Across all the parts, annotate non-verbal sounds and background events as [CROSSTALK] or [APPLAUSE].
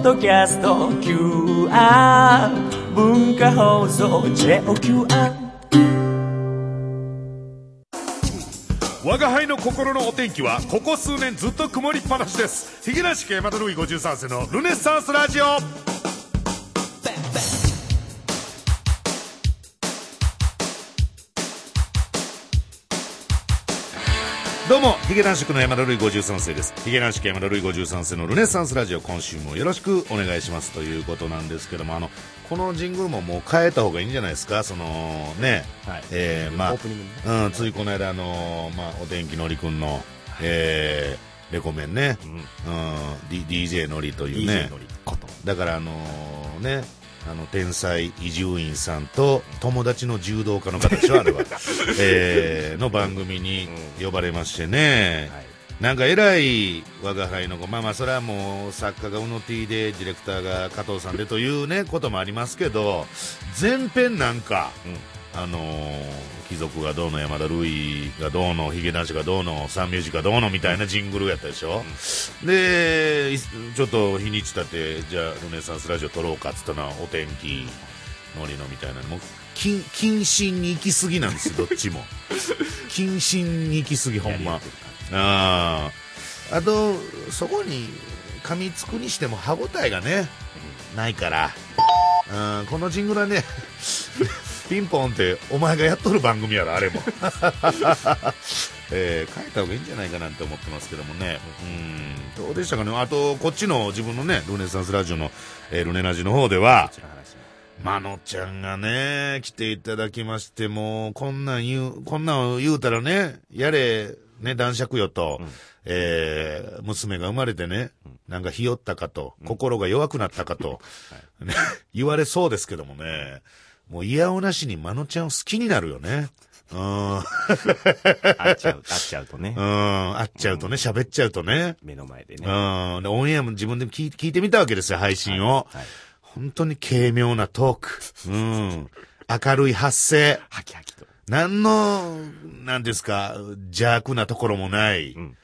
ッドキャスト QR 文化放送 JOQR 我が輩の心のお天気はここ数年ずっと曇りっぱなしです。ヒゲラシ系マタルイ53世のルネッサンスラジオ。どうもヒゲ男爵の山田るい53世です。ヒゲ男爵山田るい53世のルネッサンスラジオ今週もよろしくお願いしますということなんですけどもあのこのジングルももう変えた方がいいんじゃないですか？そのね、はい。えーまあオープニングね。うん、ついこの間あのまあ、お天気のりくんの、えー、レコメンね、うん。D、DJ のりというね。のりこと。だからあのねあの天才伊集院さんと友達の柔道家の方でしょあれは、[LAUGHS] えーの番組に呼ばれましてね、はい。なんか偉い我が輩の子、まあまあ、それはもう作家がうの T で、ディレクターが加藤さんでというね、こともありますけど、前編なんか、あのー貴族がどうの、山田るいがどうの、ヒゲ男子がどうの、サンミュージックがどうのみたいなジングルやったでしょ？で、いちょっと日にちたって、じゃあ、ルネサンスラジオ撮ろうかっつったのは、お天気、ノリのみたいなのも、謹謹慎に行き過ぎなんですよ、[LAUGHS] どっちも。謹慎に行き過ぎ、ほんま。あああとそこに噛みつくにしても歯応えがね、ないからうんこのジングルはねピンポンってお前がやっとる番組やろあれも、[LAUGHS] えー変えた方がいいんじゃないかなって思ってますけどもね。うん。どうでしたかね？あとこっちの自分のねルネサンスラジオの、えールネラジの方ではまのちゃんがね、来ていただきまして、もう、こんなん言う、こんなん言うたらね、やれ、ね、男爵よと、えー娘が生まれてね、なんかひよったかと、心が弱くなったかと、[LAUGHS] ね、言われそうですけどもね、もう嫌おなしにまのちゃんを好きになるよね。うん。会っちゃう、会っちゃうとねう。ん。会っちゃうとね、喋っちゃうとね。目の前でね。うん。で、オンエアも自分で聞い聞いてみたわけですよ、配信を。はい。本当に軽妙なトーク。うん。明るい発声。ハキハキと。何の、なんですか、邪悪なところもない。ん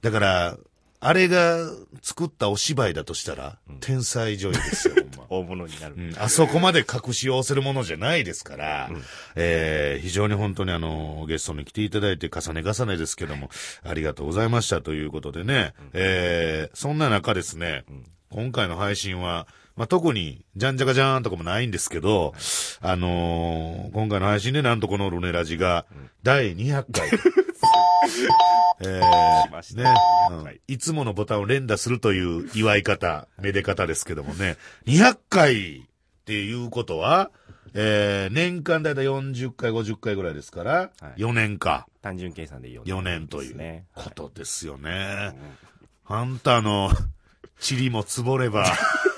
だから、あれが作ったお芝居だとしたら、天才女優ですよ、[LAUGHS] ほんま。大物になる。うん。あそこまで隠し寄せるものじゃないですから、えー非常に本当にあの、ゲストに来ていただいて重ね重ねですけども、ありがとうございましたということでね、えーそんな中ですね、今回の配信は、まあ、特に、じゃんじゃかじゃーんとかもないんですけど、あのー今回の配信でなんとこのルネラジが、第200回。えーね、200うん。回 [LAUGHS] いつものボタンを連打するという祝い方、めで方ですけどもね、200回っていうことは、えー、年間だいたい40回、50回ぐらいですから、はい。4年か、単純計算で4 4年という。ことですよね。あんたの、塵も積もれば、[LAUGHS]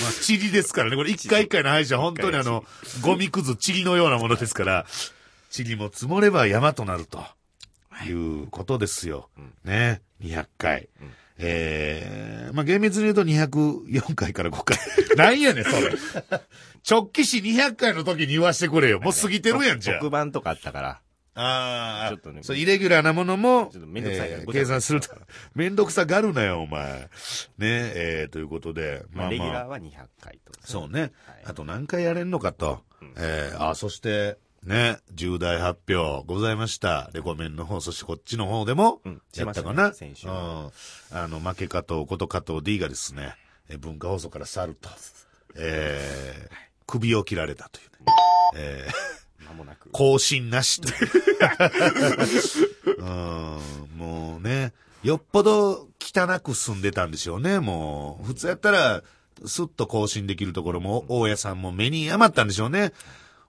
まあ、塵ですからね。これ一回一回の配信は本当にあの、ゴミくず、塵のようなものですから、塵も積もれば山となるということですよ。ね。200回。えー、まあ、厳密に言うと204回から5回。[LAUGHS] なんやねん、それ。[LAUGHS] 直帰し200回の時に言わしてくれよ。もう過ぎてるやん、じゃあ。特番とかあったから。ああ、ちょっとねそう、イレギュラーなものも、ちょっとめんどくさいからえー計算すると、[LAUGHS] めんどくさがるなよ、お前。ね、えー、ということで、まあ、レギュラーは200回と。そうね、はいあと何回やれんのかと。えー、あ、そして、ね、重大発表ございました。レコメンの方、そしてこっちの方でもうん、やったかな、しましたね先週うん。あの、負け加藤こと加藤 D がですね、えー文化放送から去ると。えー、首を切られたというね。えー、間もなく。更新なしという。[LAUGHS] うん、もうね、よっぽど汚く住んでたんでしょうね、もう。普通やったら、スッと更新できるところも、大家さんも目に余ったんでしょうね。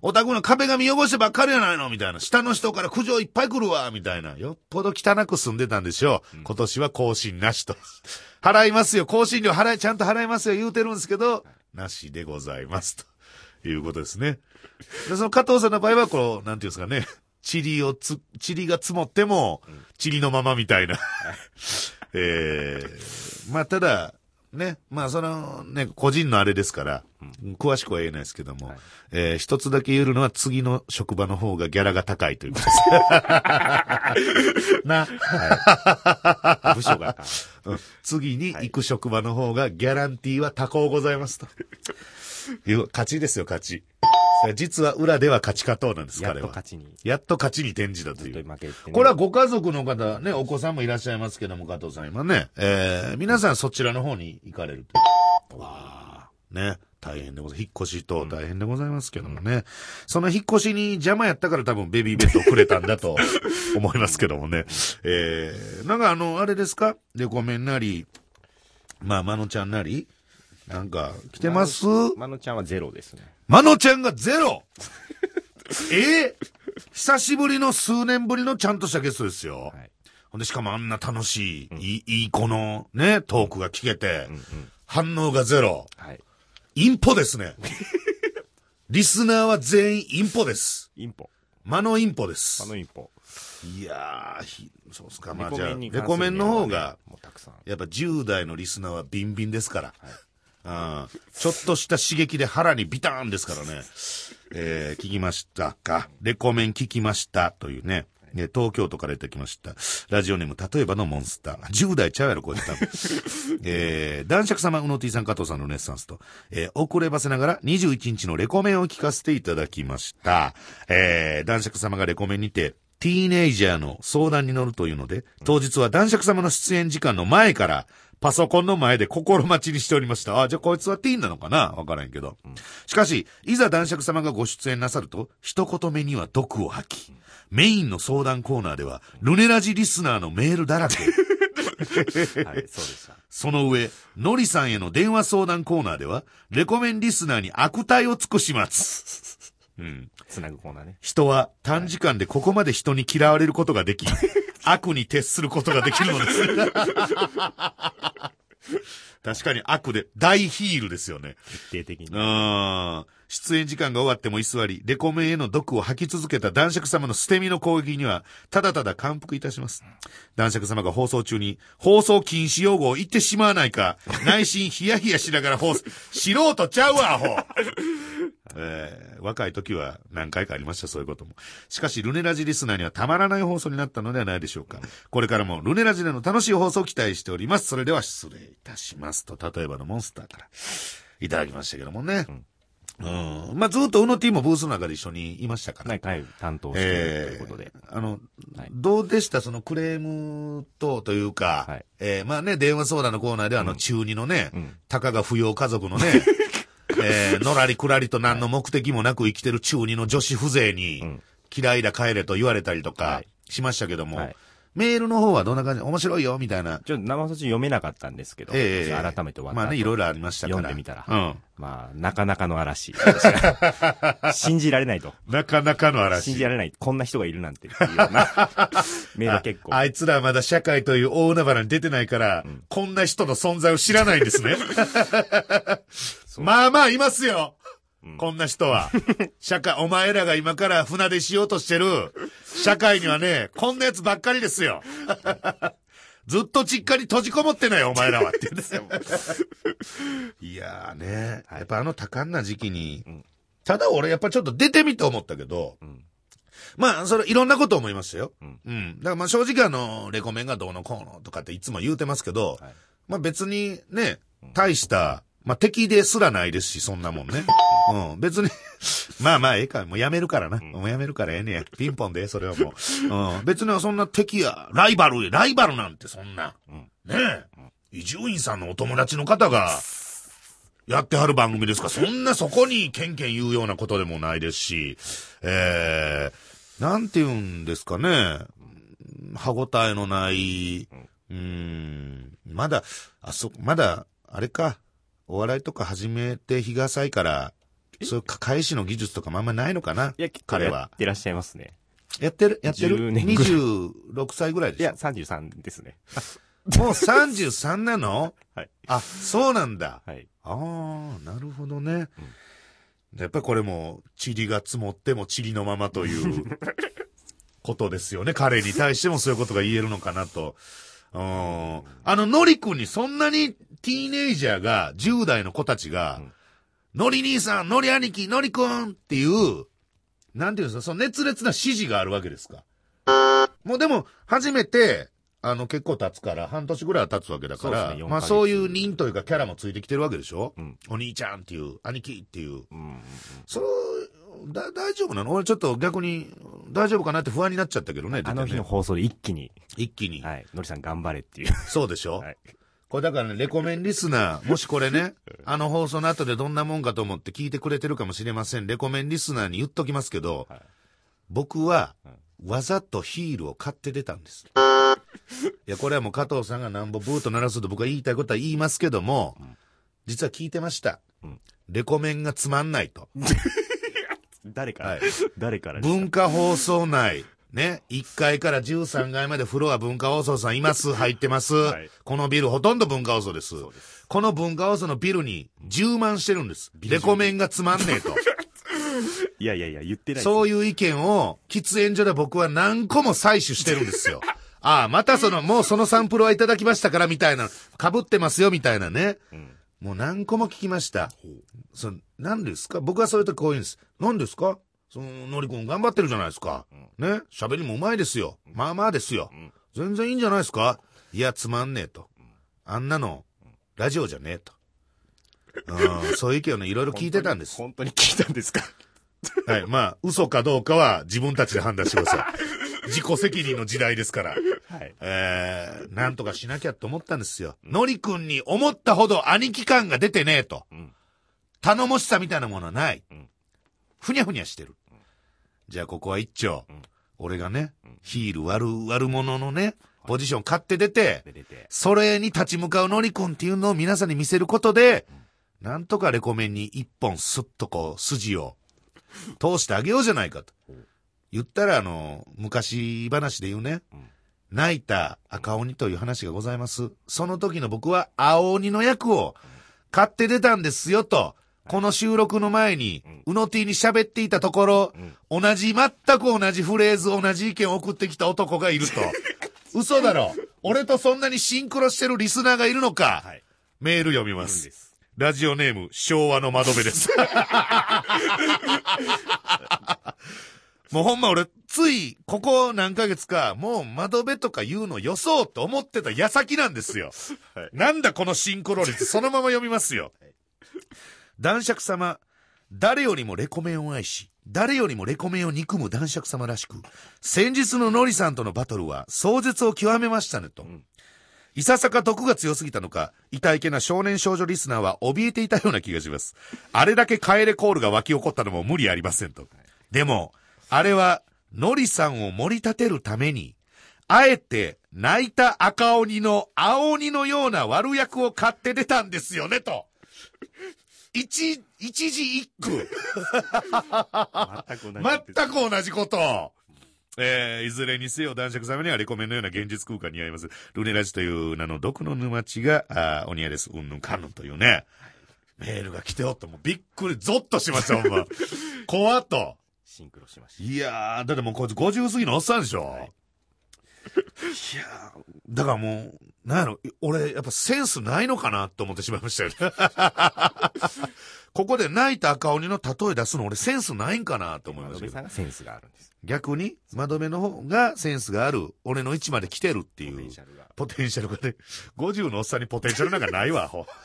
お宅の壁紙汚してばっかりやないのみたいな。下の人から苦情いっぱい来るわみたいな。よっぽど汚く住んでたんでしょう。今年は更新なしと。[LAUGHS] 払いますよ。更新料払い、ちゃんと払いますよ。言うてるんですけど、なしでございます。ということですね。で、その加藤さんの場合は、こう、なんていうんですかね。塵をつ、塵が積もっても、塵のままみたいな。[LAUGHS] ええまあ、ただ、ね。まあ、その、ね、個人のあれですから、詳しくは言えないですけども、えー一つだけ言えるのは次の職場の方がギャラが高いということです。[LAUGHS] な、部署が。うん次に行く職場の方がギャランティーは多幸ございますと。いう、勝ちですよ、勝ち。実は裏では勝ち勝とうなんです、やっ彼は。と勝ちに。やっと勝ちに転じたという。ね。これはご家族の方、ね、お子さんもいらっしゃいますけども、加藤さん今ね、えー、皆さんそちらの方に行かれると。わあ、ね、大変でございます。引っ越しと大変でございますけどもね。その引っ越しに邪魔やったから多分ベビーベッドをくれたんだと [LAUGHS] 思いますけどもね。えー、なんかあの、あれですか？レコメンなり、まあ、まのちゃんなり、なんか、来てます？まのちゃんはゼロですね。まのちゃんがゼロ？[LAUGHS] え？ー久しぶりの数年ぶりのちゃんとしたゲストですよ。はい。ほんで、しかもあんな楽しい、いい、いい子のね、トークが聞けて、反応がゼロ。はい。インポですね。[LAUGHS] リスナーは全員インポです。インポ。間のインポですあ。のインポ。いやー、ひそうっすか。まあじゃあ、レコメンの方が。やっぱ10代のリスナーはビンビンですから。うちょっとした刺激で腹にビターンですからね。えー聞きましたか？レコメン聞きました？というね。ね東京都からいただきました。ラジオネーム、例えばのモンスター。10代ちゃうやろ、これ多分。[LAUGHS] えー、男爵様、うの T さん、加藤さんのレッサンスと、えー遅ればせながら21日のレコメンを聞かせていただきました。えー、男爵様がレコメンにて、ティーネイジャーの相談に乗るというので、当日は男爵様の出演時間の前から、パソコンの前で心待ちにしておりました。あ、じゃあこいつはティーンなのかな？わからんけど。しかし、いざ男爵様がご出演なさると、一言目には毒を吐き、メインの相談コーナーでは、ルネラジリスナーのメールだらけ。[LAUGHS] はい、そうでした。その上、ノリさんへの電話相談コーナーでは、レコメンリスナーに悪態を尽くします。うん。つなぐコーナーね。人は短時間でここまで人に嫌われることができ、悪に徹することができるのです。[LAUGHS] 確かに悪で大ヒールですよね。徹底的に。うん。出演時間が終わっても居座り、レコメンへの毒を吐き続けた男爵様の捨て身の攻撃には、ただただ感服いたします。男爵様が放送中に、放送禁止用語を言ってしまわないか、内心ヒヤヒヤしながら放送、素人ちゃうわ、アホえー若い時は何回かありました、そういうことも。しかし、ルネラジリスナーにはたまらない放送になったのではないでしょうか。これからもルネラジでの楽しい放送を期待しております。それでは失礼いたします。と、例えばのモンスターからいただきましたけどもね。うん。まあ、ずっとうの T もブースの中で一緒にいましたから。何回担当してとえいうことで。ーあの、はい。どうでしたそのクレームと、というか、はい。えーまあね、電話相談のコーナーでは、あの、中二のね、うん。たかが不要家族のね、[LAUGHS] えーのらりくらりと何の目的もなく生きてる中二の女子風情に、うん。嫌いだ帰れと言われたりとかはい。しましたけども、はいメールの方はどんな感じ？面白いよみたいな。ちょっと生卒読めなかったんですけど、ええ改めて終わった後。まあね、いろいろありましたから。読んでみたらうん。まあ、なかなかの嵐。[LAUGHS] 信じられないと。なかなかの嵐。信じられない。こんな人がいるなんてっていうような [LAUGHS] メールが結構。ああいつらまだ社会という大海原に出てないから、こんな人の存在を知らないんですね。[LAUGHS] まあまあいますよ。こんな人は。[LAUGHS] 社会、お前らが今から船出しようとしてる社会にはね、こんなやつばっかりですよ。[LAUGHS] ずっと実家に閉じこもってないよ、お前らはって言うんですよ。[LAUGHS] いやーね、やっぱあの多感な時期に、んただ俺やっぱちょっと出てみて思ったけど、んまあ、それいろんなこと思いましたよ。うんうん。だからまあ正直あの、レコメンがどうのこうのとかっていつも言うてますけど、はいまあ別にね、大した、まあ敵ですらないですし、そんなもんね。うん。別に、[LAUGHS] まあまあええか、もうやめるからな。もうやめるからええねや。ピンポンで、それはもう。うん。別にそんな敵や、ライバル、ライバルなんてそんな。んねえ。伊集院さんのお友達の方が、やってはる番組ですから、そんなそこにケンケン言うようなことでもないですし、えー、なんて言うんですかね。歯応えのない、うーん、まだ、あそ、まだ、あれか、お笑いとか始めて日が浅いから、そういう返しの技術とかもあんまないのかな彼はやってらっしゃいますね。やってるやってる？10年ぐらい ?26 歳ぐらいでしょ？いや、33ですね。[LAUGHS] もう33なの？[LAUGHS] はい。あ、そうなんだ。はい。ああ、なるほどね。やっぱりこれも、塵が積もっても塵のままという [LAUGHS] ことですよね。彼に対してもそういうことが言えるのかなと。うんあの、のりくんにそんなにティーネイジャーが、10代の子たちが、のり兄さん、のり兄貴、のりくんっていう、なんていうんですか、その熱烈な支持があるわけですか。もうでも、初めて、あの、結構経つから、半年ぐらいは経つわけだから、ね4まあそういう人というかキャラもついてきてるわけでしょ、んお兄ちゃんっていう、兄貴っていう。うん。それ、だ、大丈夫なの？俺ちょっと逆に、大丈夫かなって不安になっちゃったけどね、あの日の放送で一気に、一気に。はい、のりさん頑張れっていう。そうでしょ、はい。これだからね、レコメンリスナー、もしこれね、[LAUGHS] あの放送の後でどんなもんかと思って聞いてくれてるかもしれません。レコメンリスナーに言っときますけど、はい僕は、わざとヒールを買って出たんです。いや、これはもう加藤さんがなんぼブーと鳴らすと僕は言いたいことは言いますけども、実は聞いてました。うんレコメンがつまんないと。[LAUGHS] 誰から、はい誰から文化放送内、ね、1階から13階までフロア文化放送さんいます、入ってます。はいこのビルほとんど文化放送です。です。この文化放送のビルに充満してるんです。レコメンがつまんねえと。[LAUGHS] いやいやいや、言ってないそういいう意見を喫煙所で僕は何個も採取してるんですよ。[LAUGHS] ああ、またその、もうそのサンプルはいただきましたからみたいな、被ってますよみたいなね。うん。もう何個も聞きました。その、何ですか？僕はそういう時こう言うんです。何ですか？その、のりくん頑張ってるじゃないですか。ね？喋りもうまいですよ。まあまあですよ。ん全然いいんじゃないですかいや、つまんねえと。あんなの、ラジオじゃねえと。[LAUGHS] うん、そういう意見をね、いろいろ聞いてたんです。本当に聞いたんですか？[LAUGHS] はい。まあ、嘘かどうかは自分たちで判断してください。[LAUGHS] 自己責任の時代ですから。はい。えー、なんとかしなきゃと思ったんですよ。のりくんに思ったほど兄貴感が出てねえと。うん。頼もしさみたいなものはない。うんふにゃふにゃしてる。じゃあここは一丁。ん俺がね、ヒール悪、悪者のね、ポジション買って出て、で出て。それに立ち向かうのりくんっていうのを皆さんに見せることで、なんとかレコメンに一本スッとこう筋を通してあげようじゃないかと。言ったらあの、昔話で言うね、泣いた赤鬼という話がございます。その時の僕は青鬼の役を買って出たんですよと、この収録の前に、うの T に喋っていたところ、同じ、全く同じフレーズ、同じ意見を送ってきた男がいると。[LAUGHS] 嘘だろ。俺とそんなにシンクロしてるリスナーがいるのか。はい。メール読みま。すす。ラジオネーム、昭和の窓辺です。[LAUGHS] もうほんま俺、つい、ここ何ヶ月か、もう窓辺とか言うのよそうと思ってた矢先なんですよ。はいなんだこのシンクロ率、そのまま読みますよ。男爵様、誰よりもレコメンを愛し、誰よりもレコメンを憎む男爵様らしく、先日のノリさんとのバトルは壮絶を極めましたねと。んいささか毒が強すぎたのか、痛いけな少年少女リスナーは怯えていたような気がします。あれだけカエレコールが湧き起こったのも無理ありませんと。でも、あれは、ノリさんを盛り立てるために、あえて泣いた赤鬼の青鬼のような悪役を買って出たんですよねと。一、一字一句。全く同じです。全く同じこと。えー、いずれにせよ男爵様にはレコメンのような現実空間に合います。ルネラジという名の毒の沼地が、あーお似合いです。うんぬんかんぬんというね。メールが来ておって、もうびっくり、ゾッとしました、ほんま。[LAUGHS] 怖っと。シンクロしました。いやー、だってもうこいつ50過ぎのおっさんでしょ。はいい、やー、だからもう、なんやろ、俺、やっぱセンスないのかなって思ってしまいましたよね。[LAUGHS] ここで泣いた赤鬼の例え出すの俺センスないんかなと思いましたけどさん。がセンスがあるんです。逆に、窓辺の方がセンスがある、俺の位置まで来てるっていうポテンシ。ャルが。ポテンシャルがね、50のおっさんにポテンシャルなんかないわ、アホ。[LAUGHS]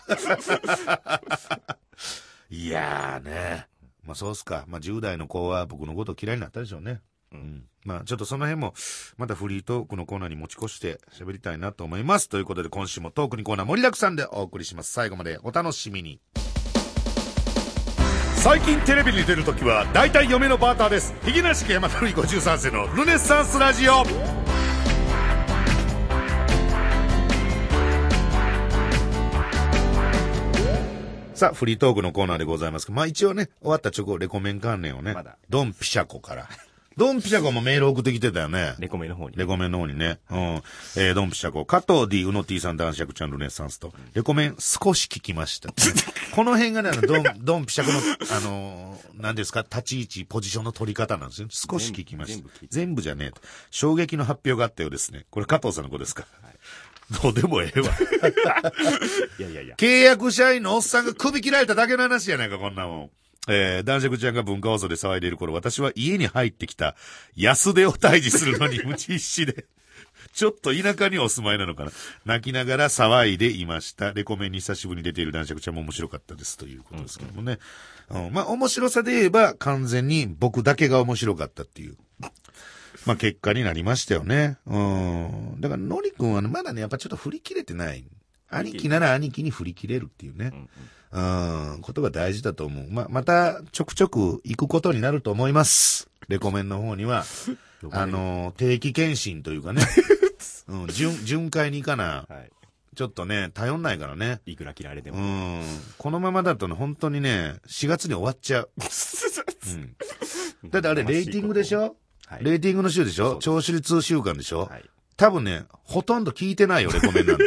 いやーね。まあそうっすか。まあ10代の子は僕のこと嫌いになったでしょうね。うん。まあちょっとその辺も、またフリートークのコーナーに持ち越して喋りたいなと思います。ということで今週もトークにコーナー盛りだくさんでお送りします。最後までお楽しみに。最近テレビに出るときは大体嫁のバーターです。ひげなし家山鳥53世のルネッサンスラジオ。さあ、フリートークのコーナーでございます。まあ一応ね、終わった直後、レコメン関連をねまだ、ドンピシャコから。ドンピシャコもメール送ってきてたよね。レコメの方に。レコメンの方にね。うん。えー、ドンピシャコ、加藤 D、うの T さん男爵ちゃんルネッサンスと、レコメン少し聞きました。[LAUGHS] この辺がね、あの、ドン、ドンピシャコの、あのー、何ですか、立ち位置、ポジションの取り方なんですよ。少し聞きました全部じゃねえと。衝撃の発表があったようですね。これ加藤さんの子ですか。どうでもええわ。いやいやいや。契約社員のおっさんが首切られただけの話じゃないか、こんなもん。えー、男爵ちゃんが文化放送で騒いでいる頃、私は家に入ってきた安手を退治するのに無知必死で、[LAUGHS] ちょっと田舎にお住まいなのかな。泣きながら騒いでいました。レコメンに久しぶりに出ている男爵ちゃんも面白かったですということですけどもね。うんまあ、面白さで言えば完全に僕だけが面白かったっていう。[LAUGHS] まあ、結果になりましたよね。うん。だから、のりくんは、まだね、やっぱちょっと振り切れてない。兄貴なら兄貴に振り切れるっていうね。うん、ことが大事だと思う。ま、また、ちょくちょく行くことになると思います。レコメンの方には。[LAUGHS] あの、定期検診というかね。[LAUGHS] うん、巡、巡回に行かな。はい。ちょっとね、頼んないからね。いくら切られてうも。ん。このままだとね、本当にね、4月に終わっちゃう。[LAUGHS] うん。だってあれ、レーティングでしょ？はい。レーティングの週でしょ？聴取率週間でしょ？はい。多分ね、ほとんど聞いてないよ、レコメンなんて。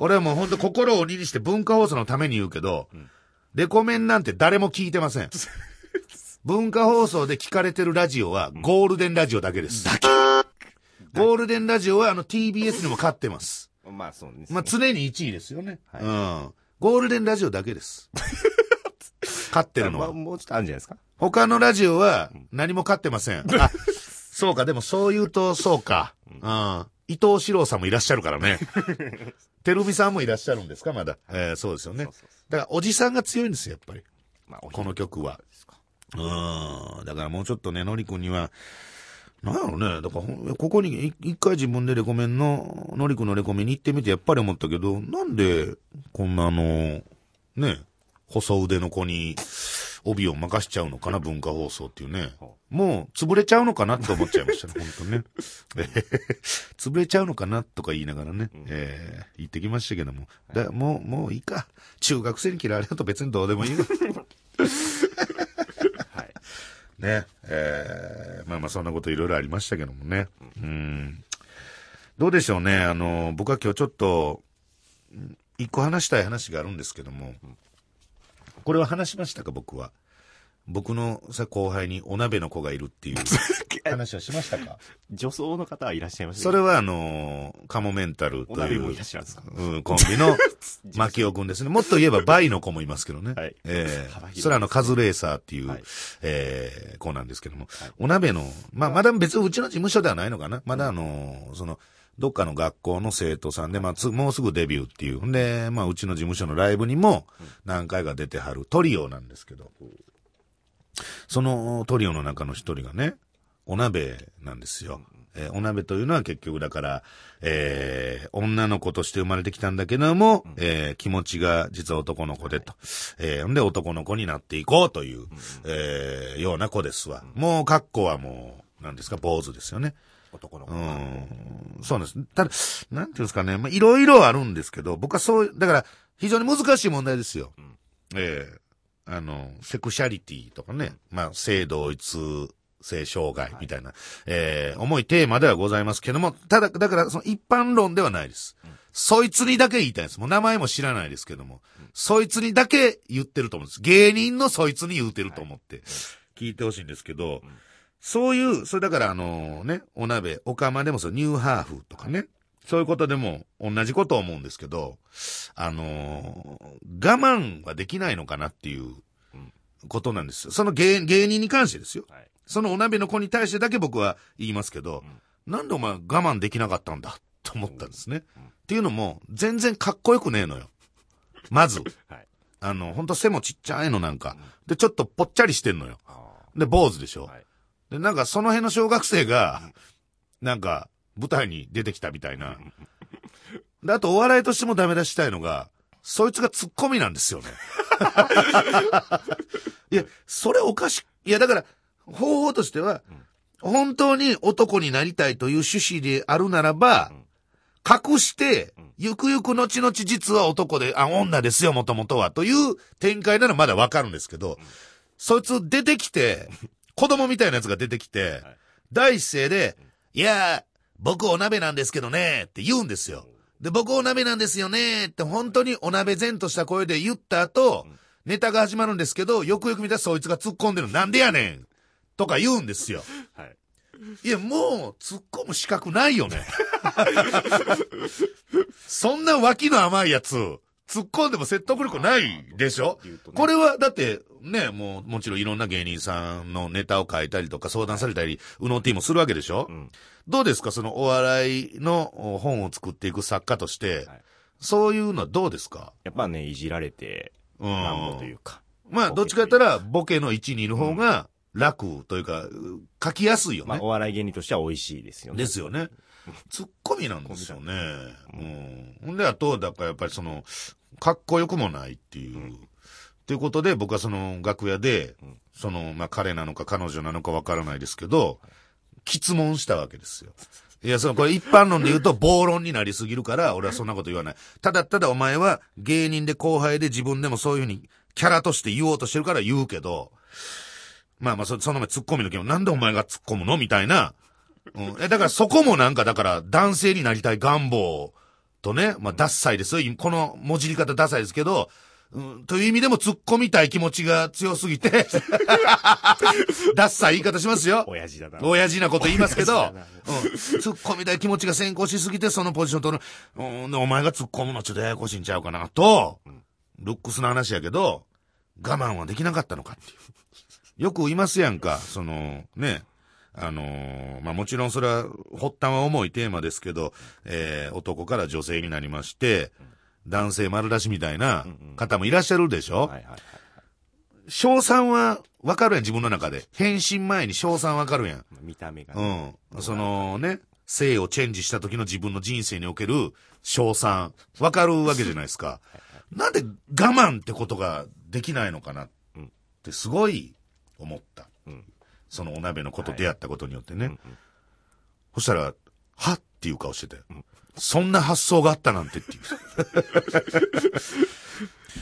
俺はもう本当心を鬼にして文化放送のために言うけど、レコメンなんて誰も聞いてません。文化放送で聞かれてるラジオはゴールデンラジオだけです。ゴールデンラジオはあの TBS にも勝ってます。まあそうですね。まあ常に1位ですよね。はいうん。ゴールデンラジオだけです。[LAUGHS] 勝ってるのは。まあもうちょっとあるんじゃないですか？他のラジオは何も勝ってません。あ、そうか、でもそう言うとそうか。うん。伊藤四郎さんもいらっしゃるからね。[LAUGHS] てるみさんもいらっしゃるんですか、まだ。えーそうですよね。だから、おじさんが強いんですよ、やっぱり。まあ、おこの曲は。うん。だからもうちょっとね、のりくんには、なんやろね。だからここにい一回自分でレコメンの、のりくんのレコメンに行ってみてやっぱり思ったけど、なんで、こんなあの、ね、細腕の子に、帯を任しちゃうのかな、文化放送っていうね。もう、潰れちゃうのかなって思っちゃいましたね、本当ね。[LAUGHS] 潰れちゃうのかなとか言いながらね、えー言ってきましたけども。だもう、もういいか。中学生に嫌われると別にどうでもいい。[LAUGHS] ね。えーまあまあそんなこといろいろありましたけどもね。うん。どうでしょうね。あの、僕は今日ちょっと、うん一個話したい話があるんですけども、これは話しましたか、僕は？僕のさ、後輩にお鍋の子がいるっていう [LAUGHS] 話はしましたか？女装の方はいらっしゃいますそれはあの、カモメンタルといううん、コンビの、マキオくんですね。もっと言えば、バイの子もいますけどね。はい。ええ。幅広いですね。それはあの、カズレーサーっていう、はい。ええ子なんですけども、はい。お鍋の、まあ、まだ別にうちの事務所ではないのかな。まだあの、その、どっかの学校の生徒さんで、まあ、つもうすぐデビューっていう。んで、まあ、うちの事務所のライブにも何回か出てはるトリオなんですけど、そのトリオの中の一人がね、お鍋なんですよ。えーお鍋というのは結局だから、えー女の子として生まれてきたんだけども、えー気持ちが実は男の子でと。えーんで男の子になっていこうという、えーような子ですわ。もう格好はもう、何ですか、坊主ですよね。男の子。うん。そうなんです。ただ、なんていうんですかね、まあ、いろいろあるんですけど、僕はそう、だから、非常に難しい問題ですよ。ええ。あの、セクシャリティとかね、まあ、性同一性障害みたいな、ええ重いテーマではございますけども、ただ、だから、その一般論ではないです。そいつにだけ言いたいんです。もう名前も知らないですけども、そいつにだけ言ってると思うんです。芸人のそいつに言うてると思って、聞いてほしいんですけど、そういう、それだからあのね、お鍋、お釜でもそう、ニューハーフとかね、そういうことでも同じことを思うんですけど、あのー我慢はできないのかなっていうことなんですよ。その芸芸人に関してですよ。はい。そのお鍋の子に対してだけ僕は言いますけど、なんでお前我慢できなかったんだと思ったんですね。っていうのも、全然かっこよくねえのよ。まず。[LAUGHS] はい。あの、ほんと背もちっちゃいのなんか。で、ちょっとぽっちゃりしてんのよ。あで、坊主でしょ。はいで、なんかその辺の小学生が、なんか舞台に出てきたみたいな。で、あとお笑いとしてもダメ出したいのが、そいつがツッコミなんですよね。いや、それおかしい。いや、だから、方法としては、本当に男になりたいという趣旨であるならば、隠して、ゆくゆく後々実は男で、あ、女ですよ、もともとは、という展開ならまだわかるんですけど、そいつ出てきて、子供みたいなやつが出てきて、第一声で、いやー、僕お鍋なんですけどね、って言うんですよ。で、僕お鍋なんですよね、って本当にお鍋前とした声で言った後、ネタが始まるんですけど、よくよく見たらそいつが突っ込んでる。なんでやねんとか言うんですよ。[LAUGHS] はい。いや、もう突っ込む資格ないよね。[LAUGHS] そんな脇の甘いやつ、突っ込んでも説得力ないでしょ、ねこれは、だって、ね、もう、もちろんいろんな芸人さんのネタを書いたりとか相談されたり、うの T もするわけでしょ、んどうですか？そのお笑いのお本を作っていく作家として、はいそういうのはどうですか？やっぱね、いじられて、うんなんぼというか。まあ、どっちか言ったら、ボケの位置にいる方が楽というか、書きやすいよね。まあ、お笑い芸人としては美味しいですよね。ですよね。ツッコミなんですよね。うん。ほんで、あと、だからやっぱりその、かっこよくもないっていう。ということで、僕はその楽屋で、その、まあ、彼なのか彼女なのかわからないですけど、質問したわけですよ。いや、その、これ一般論で言うと暴論になりすぎるから、俺はそんなこと言わない。ただただお前は芸人で後輩で自分でもそういうふうにキャラとして言おうとしてるから言うけど、まあまあそ、その前突っ込みの時も、なんでお前が突っ込むの？みたいな。うん。え、だからそこもなんか、だから男性になりたい願望とね、まあ、ダッサイですよ。この文字り方ダサいですけど、うん、という意味でも突っ込みたい気持ちが強すぎて、[LAUGHS] ダッサい言い方しますよ。親父だな。親父なこと言いますけど、うん。突っ込みたい気持ちが先行しすぎて、そのポジション取る。うん、で、お前が突っ込むのちょっとややこしいんちゃうかな、と、ルックスの話やけど、我慢はできなかったのかっていう。よく言いますやんか、その、ね。あのーまあ、もちろんそれは、発端は重いテーマですけど、えー男から女性になりまして、男性丸出しみたいな方もいらっしゃるでしょ、はいはいはい。賞賛はわかるやん、自分の中で。変身前に賞賛わかるやん。見た目がうね。ん。そのね、性をチェンジした時の自分の人生における賞賛、わかるわけじゃないですか。[LAUGHS] なんで我慢ってことができないのかなってすごい思った。んそのお鍋のこと出会ったことによってね。そしたら、はっていう顔してて。そんな発想があったなんてっていう。[LAUGHS]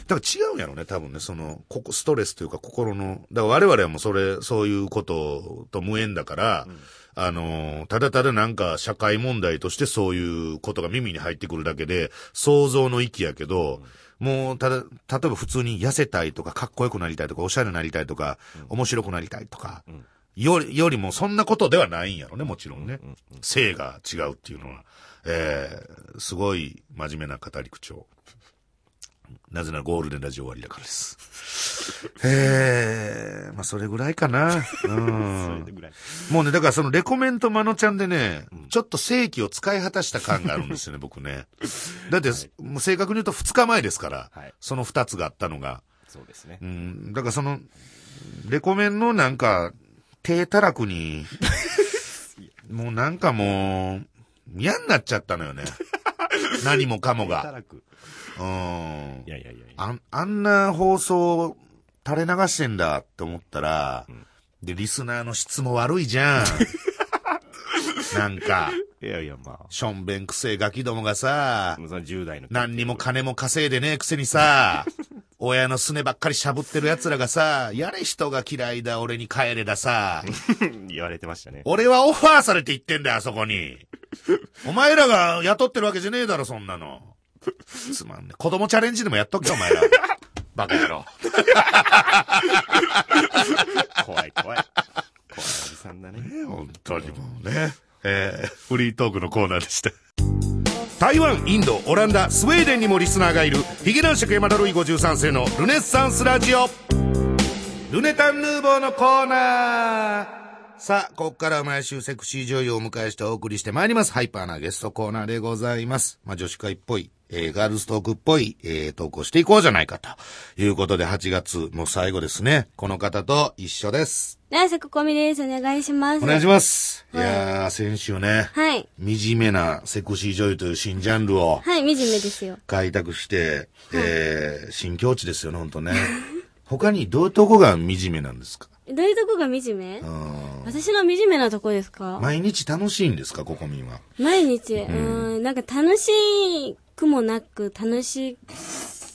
だから違うんやろね、多分ね、その、ここ、ストレスというか心の、だから我々はもうそれ、そういうことと無縁だから、あのーただただなんか社会問題としてそういうことが耳に入ってくるだけで、想像の域やけど、もう、ただ、例えば普通に痩せたいとか、かっこよくなりたいとか、おしゃれになりたいとか、面白くなりたいとか、より、よりもそんなことではないんやろね、もちろんね。性が違うっていうのは。えー、すごい真面目な語り口調。なぜならゴールデンラジオ終わりだからです。えー、まあそれぐらいかな。うん。[LAUGHS] もうね、だからそのレコメントマノちゃんでね、ちょっと正規を使い果たした感があるんですよね、[LAUGHS] 僕ね。だって、もう正確に言うと2日前ですから、はいその2つがあったのが。そうですねう。ん、だからその、レコメンのなんか、低たらくに、もうなんかもう、嫌になっちゃったのよね。何もかもが。うんい。やいやいや。あん、あんな放送垂れ流してんだって思ったら、で、リスナーの質も悪いじゃん。[LAUGHS] なんか、いやいや、まあ。しょんべんくせえガキどもがさ、もうその10代の。何にも金も稼いでねえくせにさ、親のすねばっかりしゃぶってる奴らがさ、やれ人が嫌いだ、俺に帰れださ、[LAUGHS] 言われてましたね。俺はオファーされて行ってんだよ、あそこに。[LAUGHS] お前らが雇ってるわけじゃねえだろ、そんなの。つまんねえ。子供チャレンジでもやっとけよ、お前ら。[LAUGHS] バカ野郎。怖い怖い。怖いおじさんだね。本当にもうね。えー、フリートークのコーナーでした。台湾、インド、オランダ、スウェーデンにもリスナーがいる、ヒゲ男爵山田ルイ53世のルネッサンスラジオ。ルネタンヌーボーのコーナー。さあ、ここから毎週セクシー女優をお迎えしてお送りしてまいります。ハイパーなゲストコーナーでございます。まあ、女子会っぽい、えー、ガールズトークっぽい、えー、トークをしていこうじゃないかということで、8月もう最後ですね。この方と一緒です。ナイここみです。お願いします。お願いします。いはいやー、先週ね、はい。惨めなセクシー女優という新ジャンルをはい、惨めですよ。開拓して、えー、新境地ですよね、ほんとね。他にどういうとこが惨めなんですか？どういうとこが惨め？うん私の惨めなとこですか？毎日楽しいんですか、ココミンは？毎日、うーん、なんか楽しくもなく、楽し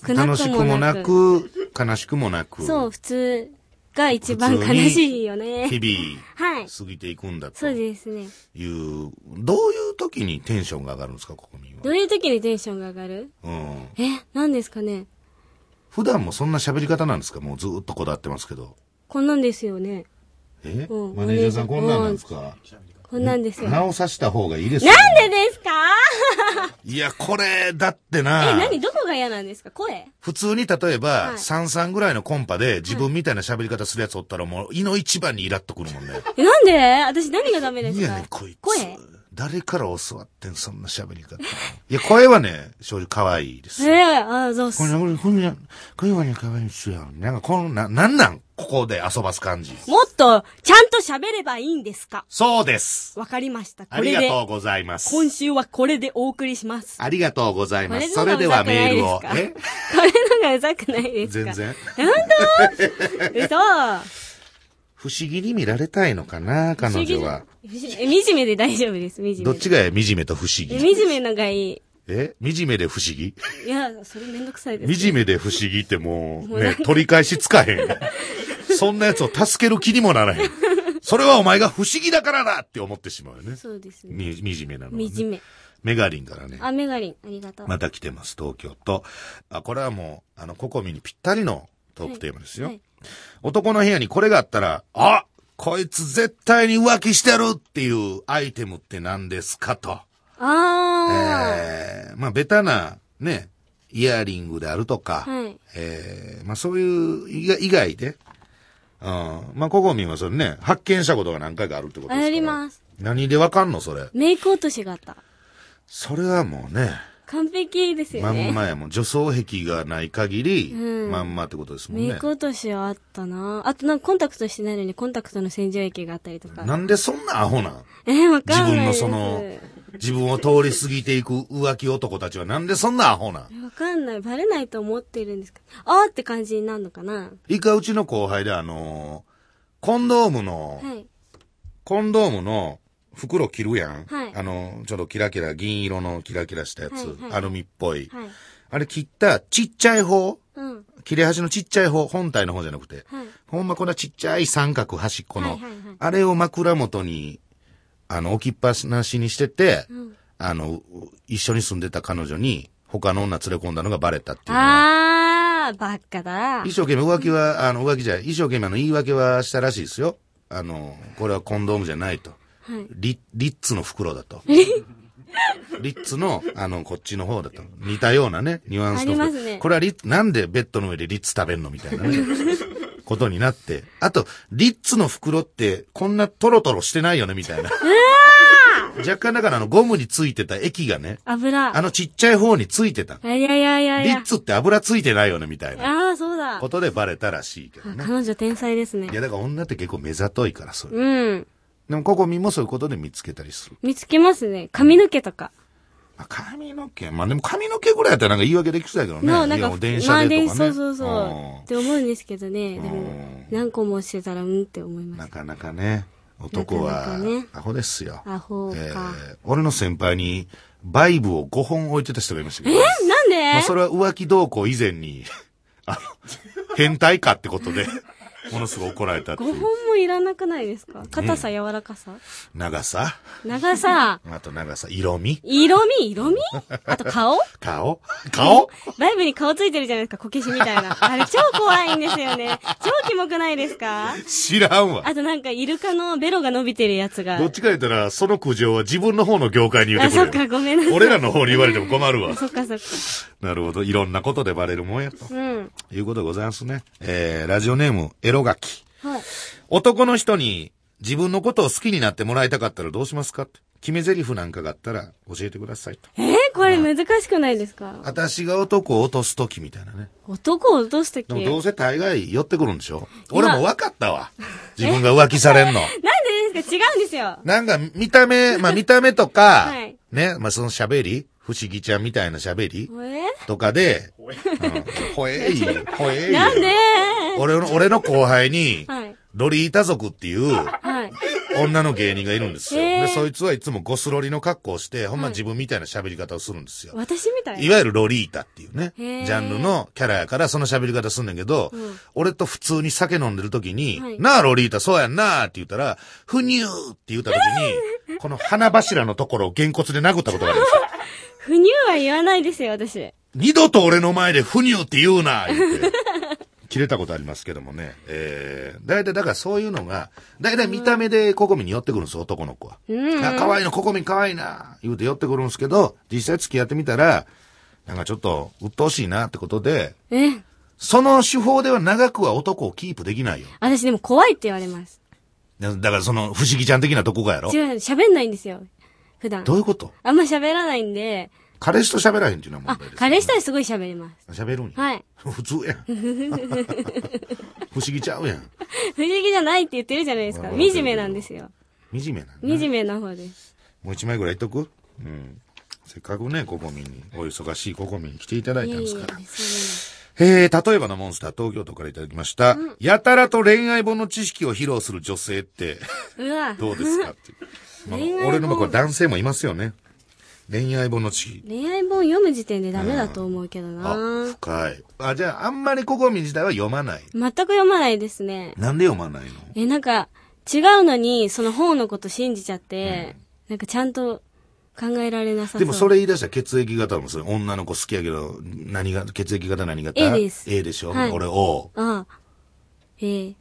くな楽くもなしくもなく。く、悲しくもなく、そう、普通が一番悲しいよね。日はい々。過ぎていくんだとそうですね。いう、どういう時にテンションが上がるんですか、ココミンは？どういう時にテンションが上がる？うん。え、何ですかね？普段もそんな喋り方なんですか？もうずーっとこだわってますけど。こんなんですよね。え、うんマネージャーさんこんなんなんですか？こんなんですよ。なん直さした方がいいですよ。でですか？いや、これ、だってえ、な、何？どこが嫌なんですか？声？普通に例えば、はい。33ぐらいのコンパで自分みたいな喋り方するやつおったらもう、胃の一番にイラっとくるもんね。え、なんで？私何がダメですか？いやねん、こいつ。声？誰から教わってん、そんな喋り方。いや、声はね、正直可愛いです。ええあ、そうっすこ。れ、これ、これ、声はね、可愛いですよ。なんか、この、な、なんなん？ここで遊ばす感じ。もっと、ちゃんと喋ればいいんですか？そうです。わかりました。ありがとうございます。今週はこれでお送りします。ありがとうございます。これのがそれではメールを。これのがうざくないですか？全然。嘘 [LAUGHS] 不思議に見られたいのかな、彼女は。惨めで大丈夫です、惨めで。どっちがや、惨めと不思え、議。惨めのがいい。え？惨めで不思議？いや、それめんどくさいです、惨めで不思議ってもう、ね取り返しつかへん。そんなやつを助ける気にもならへん。それはお前が不思議だからだって思ってしまうよね。そうですね。み、惨めなのは、ね。惨め。メガリンからね。あ、メガリン、ありがとう。また来てます、東京と。あ、これはもう、あの、ココミにぴったりのトークテーマですよ。はい男の部屋にこれがあったら、あこいつ絶対に浮気してるっていうアイテムって何ですかと。あえー、まあ、ベタな、ね、イヤリングであるとか、はいえー、まあ、そういう以外で、うん、まあ、ココミンはそれね、発見したことが何回かあるってことですから。あります。何でわかんのそれ。メイク落としがあった。それはもうね、完璧ですよまんね。まやもん。女装壁がない限り、うんまんまってことですもんねメイク。落としはあったな。あとなんかコンタクトしてないのにコンタクトの洗浄液があったりとか。なんでそんなアホなん？えー、わ自分のかんないです。その、自分を通り過ぎていく浮気男たちはなんでそんなアホなん？わかんない。バレないと思ってるんですか？あーって感じになるのかな？一回うちの後輩であのーコンドームの、はい。コンドームの袋切るやん。はいあの、ちょっとキラキラ、銀色のキラキラしたやつ、はいはいアルミっぽい。はい。あれ切ったちっちゃい方？うん。切れ端のちっちゃい方、本体の方じゃなくて。はい。ほんまこんなちっちゃい三角端っこの、はいはいはいあれを枕元に、あの、置きっぱなしにしてて、んあの、一緒に住んでた彼女に、他の女連れ込んだのがバレたっていうのは。あー、ばっかだ。一生懸命浮気は、あの、浮気じゃない、一生懸命あの言い訳はしたらしいですよ。あの、これはコンドームじゃないと。はい。リリッツの袋だと。[LAUGHS] リッツの、あの、こっちの方だと。似たようなね、ニュアンスの袋。ありますねこれはリッツ、なんでベッドの上でリッツ食べんのみたいなね。[LAUGHS] ことになって。あと、リッツの袋って、こんなトロトロしてないよねみたいな。[LAUGHS] 若干だからあの、ゴムについてた液がね、油。あのちっちゃい方についてた。いやいやいやいやリッ。ツって油ついてないよねみたいなあー、そうだこ。とでバレたらしいけどね。彼女天才ですねい。や、だから女って結構目ざといから、そういう。うん。でも、ここみもそういうことで見つけたりする？見つけますね。髪の毛とか。まあ、髪の毛、まあでも髪の毛ぐらいやったらなんか言い訳できそうやけどね。の、なんか、電車まあ、でとかね。電そうそうそう。んって思うんですけどね。でもうん、何個もしてたら、うんって思います。なかなかね、男なはアホですよ。アホか。えー俺の先輩に、バイブを5本置いてた人がいましたけど。え？なんで？まあ、それは浮気動向以前に、あの、変態かってことで、ものすごい怒られたってい5う。本もいらなくないですか？硬さ、柔らかさ？長さ？長さ、[LAUGHS] あと長さ、色味？色味？色味？あと顔？顔？顔？バイブに顔ついてるじゃないですか、こけしみたいな。あれ超怖いんですよね。超キモくないですか？知らんわ。あとなんか、イルカのベロが伸びてるやつが。どっちか言ったら、その苦情は自分の方の業界に言っあ、てくれよ。そっか、ごめんなさい。俺らの方に言われても困るわ。[LAUGHS] そっかそっか。なるほど。いろんなことでバレるもんやと。うん。いうことでございますね。えー、ラジオネーム、エロはい。男の人に自分のことを好きになってもらいたかったらどうしますか？って決め台詞なんかがあったら教えてくださいと。えー、これ難しくないですか？私が男を落とすときみたいなね。男を落とすとき。どうせ大概寄ってくるんでしょ？今俺も分かったわ。自分が浮気されんの。[LAUGHS] ですか？違うんですよ。なんか見た目、まあ見た目とか、はいね、まあその喋り、不思議ちゃんみたいな喋りえ？とかで、うん、ほえい、[LAUGHS] ほえい。なんで？俺の、俺の後輩に、はい。ロリータ族っていうはい。女の芸人がいるんですよ。で、そいつはいつもゴスロリの格好をして、ほんま自分みたいな喋り方をするんですよ。私みたいいわゆるロリータっていうね、ジャンルのキャラやからその喋り方すんねんけど、うん俺と普通に酒飲んでる時に、はいなあロリータそうやんなあって言ったら、ふにゅーって言った時に、[LAUGHS] この鼻柱のところをげんこつで殴ったことがあるんですよ。不乳は言わないですよ、私。二度と俺の前でふにゅーって言うな言って。切れたことありますけどもね。えー、大体だからそういうのが、大体見た目でココミに寄ってくるんですよ、男の子は。うんあ、可愛いの、ココミ可愛いな、言うて寄ってくるんですけど、実際付き合ってみたら、なんかちょっと、鬱陶しいなってことで、え、その手法では長くは男をキープできないよ。私でも怖いって言われます。だだからその、不思議ちゃん的なとこがやろ違う、喋んないんですよ。普段。どういうこと？あんま喋らないんで、彼氏と喋らへんっていうのは問あ題です、、彼氏とはすごい喋ります。喋るんや。はい。普通やん。[LAUGHS] 不思議ちゃうやん。不思議じゃないって言ってるじゃないですか。うん惨めなんですよ。惨めな。惨めな方です。もう一枚ぐらいいっとく？うん。せっかくね、ココミンに、お忙しいココミンに来ていただいたんですから。そうえー、例えばのモンスター、東京都からいただきました。やたらと恋愛本の知識を披露する女性って。どうですかっていう。まあ俺のこれ男性もいますよね。恋愛本の知識。恋愛本読む時点でダメだと思うけどあ、な深い。あ、じゃあ、あんまりココミン自体は読まない。全く読まないですね。なんで読まないの？え、なんか、違うのに、その本のこと信じちゃって、なんかちゃんと考えられなさそう。でもそれ言い出したら血液型もそれ女の子好きやけど、何が、血液型何型？A です。A でしょ、はい俺 O。ああ。ええ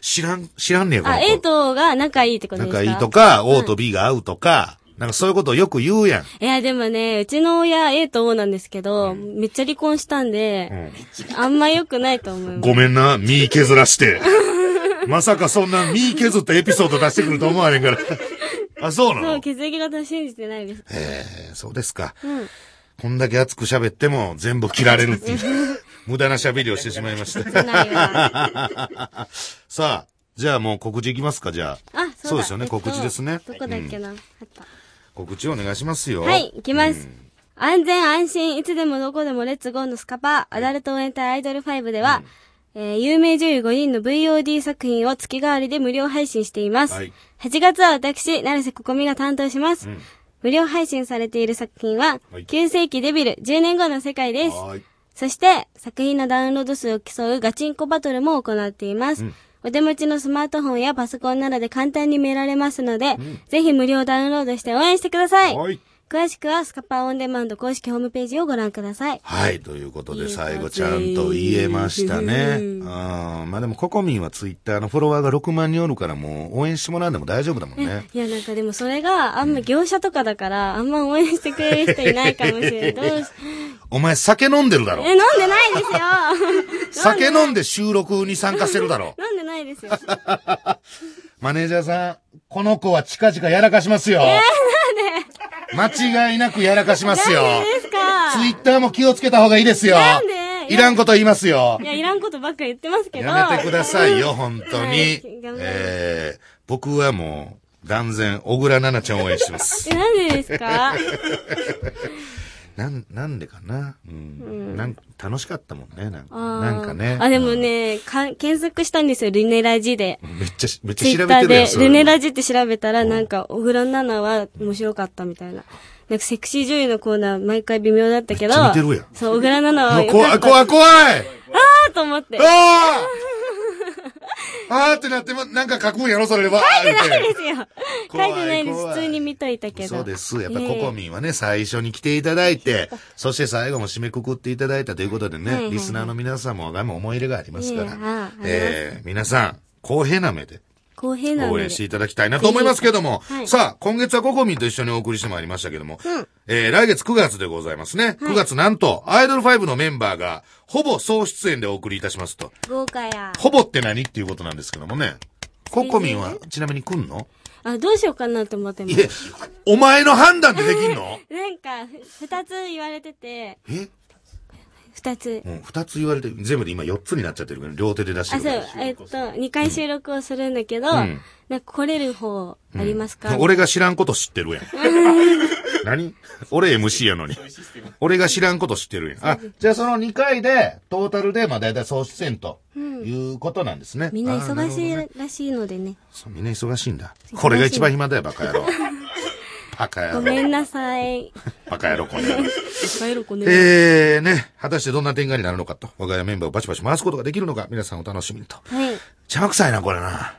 知らん、知らんねやこのあ、子 A とが仲いいってことですか？仲いいとか、O と B が合うとか、なんかそういうことをよく言うやん。いや、でもね、うちの親 A と O なんですけど、めっちゃ離婚したんで、あんま良くないと思います。ごめんな、身削らして。[LAUGHS] まさかそんな身削ったエピソード出してくると思わへんから。[LAUGHS] あ、そうなそう、の血液型信じてないです。へえ、そうですか。うん。こんだけ熱く喋っても全部切られるっていう。無駄な喋りをしてしまいました。[LAUGHS] さあ、じゃあもう告知いきますか、じゃあ。あ、そうだそうですよねえっと告知ですねどこだっけな？告知お願いしますよ。はい、行きます。安全安心、いつでもどこでもレッツゴーのスカパー、アダルト応援隊アイドル5では、えー有名女優5人の VOD 作品を月替わりで無料配信しています。はい8月は私、成瀬ここみが担当します。ん無料配信されている作品は、はい9世紀デビル、10年後の世界です。はい。そして、作品のダウンロード数を競うガチンコバトルも行っています。お手持ちのスマートフォンやパソコンなどで簡単に見られますので、ぜひ無料ダウンロードして応援してください。はい。詳しくはスカパーオンデマンド公式ホームページをご覧ください。はい。ということで、最後ちゃんと言えましたね。ううんん。まあでも、ココミンはツイッターのフォロワーが6万人おるから、もう応援してもらうんでも大丈夫だもんね。[LAUGHS] いや、なんかでもそれがあんま業者とかだから、あんま応援してくれる人いないかもしれない。どうし、[LAUGHS] お前酒飲んでるだろえ、飲んでないですよ [LAUGHS] 酒飲んで収録に参加してるだろ飲んでないですよ。マネージャーさん、この子は近々やらかしますよ。間違いなくやらかしますよ。でですか？ツイッターも気をつけた方がいいですよ。なんで？いらんこと言いますよい。や、いらんことばっか言ってますけど。やめてくださいよ、本当に。[LAUGHS] はいえー、僕はもう、断然、小倉奈々ちゃんを応援してます。え、なんでですか？[LAUGHS] なん、なんでかな？うん。なん楽しかったもんね、なんか。なんかね。あ、でもね、か検索したんですよ、ルネラジで。うん。めっちゃ、めっツちゃ調べてるやルネラジって調べたら、なんか、小倉奈々は面白かったみたいな。なんか、セクシー女優のコーナー、毎回微妙だったけど。そう、小倉奈々は。怖い、怖い、怖いあーと思って。あああーってなっても、なんか書くんやろ、それでわーって。ないですよ。書 [LAUGHS] 怖いいてないです。普通に見といたけど。そうです。やっぱコええコミンはね、最初に来ていただいて、[LAUGHS] そして最後も締めくくっていただいたということでね、はいはいはいリスナーの皆さんも我も思い入れがありますからいえ皆さん、公平な目で公平な応援していただきたいなと思いますけども、はい。さあ、今月はココミンと一緒にお送りしてまいりましたけども、えー来月9月でございますね。9月なんと、アイドル5のメンバーが、ほぼ総出演でお送りいたしますと。豪華や。ほぼって何っていうことなんですけどもね。ココミンはちなみに来んの？あ、どうしようかなと思ってます。、お前の判断でできんの？[LAUGHS] なんか、ふ二つ言われてて、え？二つ。もう二つ言われて、全部で今四つになっちゃってるから、両手で出してあ、るそう、えっと、二回収録をするんだけど、んなんか来れる方ありますか、俺が知らんこと知ってるやん。[LAUGHS] 何？俺 MC やのに。俺が知らんこと知ってるやん。あ、じゃあその2回で、トータルで、まあ大体総出演ということなんですね。みんな忙しいらしいのでね。そうみんな忙しいんだ。これが一番暇だよ、バカ野郎。[LAUGHS] バカ野郎。ごめんなさい。バカ野郎、この野郎。帰ろこね。えー、ね、果たしてどんな展開になるのかと、我が家メンバーをバチバチ回すことができるのか、皆さんお楽しみにと。はい。邪魔くさいな、これな。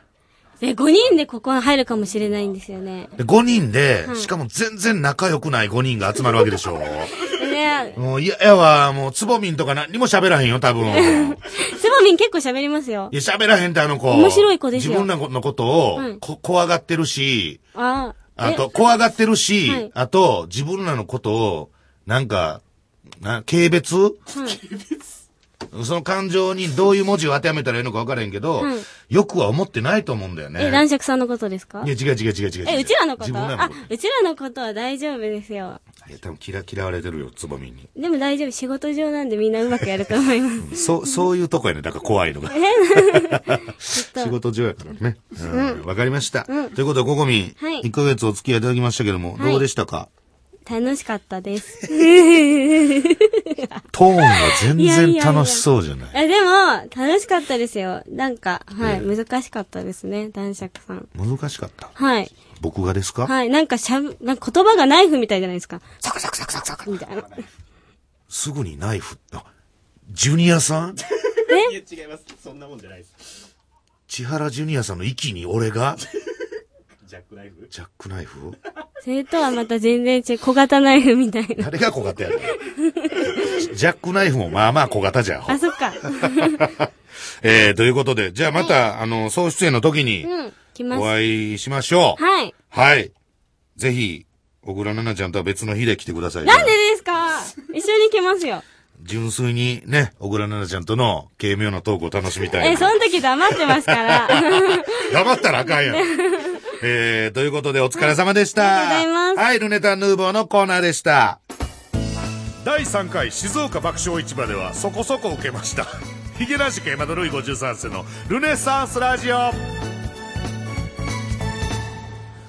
え、5人でここ入るかもしれないんですよね。で、5人で、しかも全然仲良くない5人が集まるわけでしょ。ねもう嫌やわ、もうつぼみんとか何にも喋らへんよ、多分。い [LAUGHS] つぼみん結構喋りますよ。や、喋らへんってあの子。面白い子ですよ自分らのことをうん、こ怖がってるし、ああ。あと、怖がってるし、はい。あと、自分らのことを、なんか、な、軽蔑？え、はい。その感情にどういう文字を当てはめたらいいのか分からへんけど、はいよくは思ってないと思うんだよね。え、男爵さんのことですか？いや、違う違う違う違う違う。え、うちらのこと？あ自分らのこと。、うちらのことは大丈夫ですよ。いや、多分嫌、嫌われてるよ、つぼみに。でも大丈夫。仕事上なんでみんなうまくやると思います。そう、そういうとこやね、だから怖いのが。仕と。事上やからね。うん。わかりました。ということで、ここみ、はい1ヶ月お付き合いいただきましたけども、はいどうでしたか？楽しかったです。[LAUGHS] トーンが全然楽しそうじゃない。え、でも、楽しかったですよ。なんか、はい、難しかったですね、男爵さん。難しかった。はい。僕がですか？はい、なんかしゃぶ、なんか言葉がナイフみたいじゃないですか。サクサクサクサクサクみたいな。すぐにナイフ、あ、ジュニアさん？いや、違います。そんなもんじゃないです。千原ジュニアさんの息に俺が？ジャックナイフ？ジャックナイフ？それとはまた全然違う、小型ナイフみたいな。誰が小型やねんジャックナイフもまあまあ小型じゃん。あ、そっか。[LAUGHS] えー、ということで、じゃあまた、あの、総出演の時にうん、来ます。お会いしましょう。はい。はい。ぜひ、小倉奈々ちゃんとは別の日で来てください。なんでですか？一緒に来ますよ。純粋にね、小倉奈々ちゃんとの軽妙なトークを楽しみたい。え、その時黙ってますから。[LAUGHS] 黙ったらあかんやん。えー、ということでお疲れ様でした。ありがとうございますはい、ルネタンヌーボーのコーナーでした。第3回静岡爆笑市場ではそこそこ受けました。[LAUGHS] ヒゲ男子系マドルイ53世のルネサンスラジオ。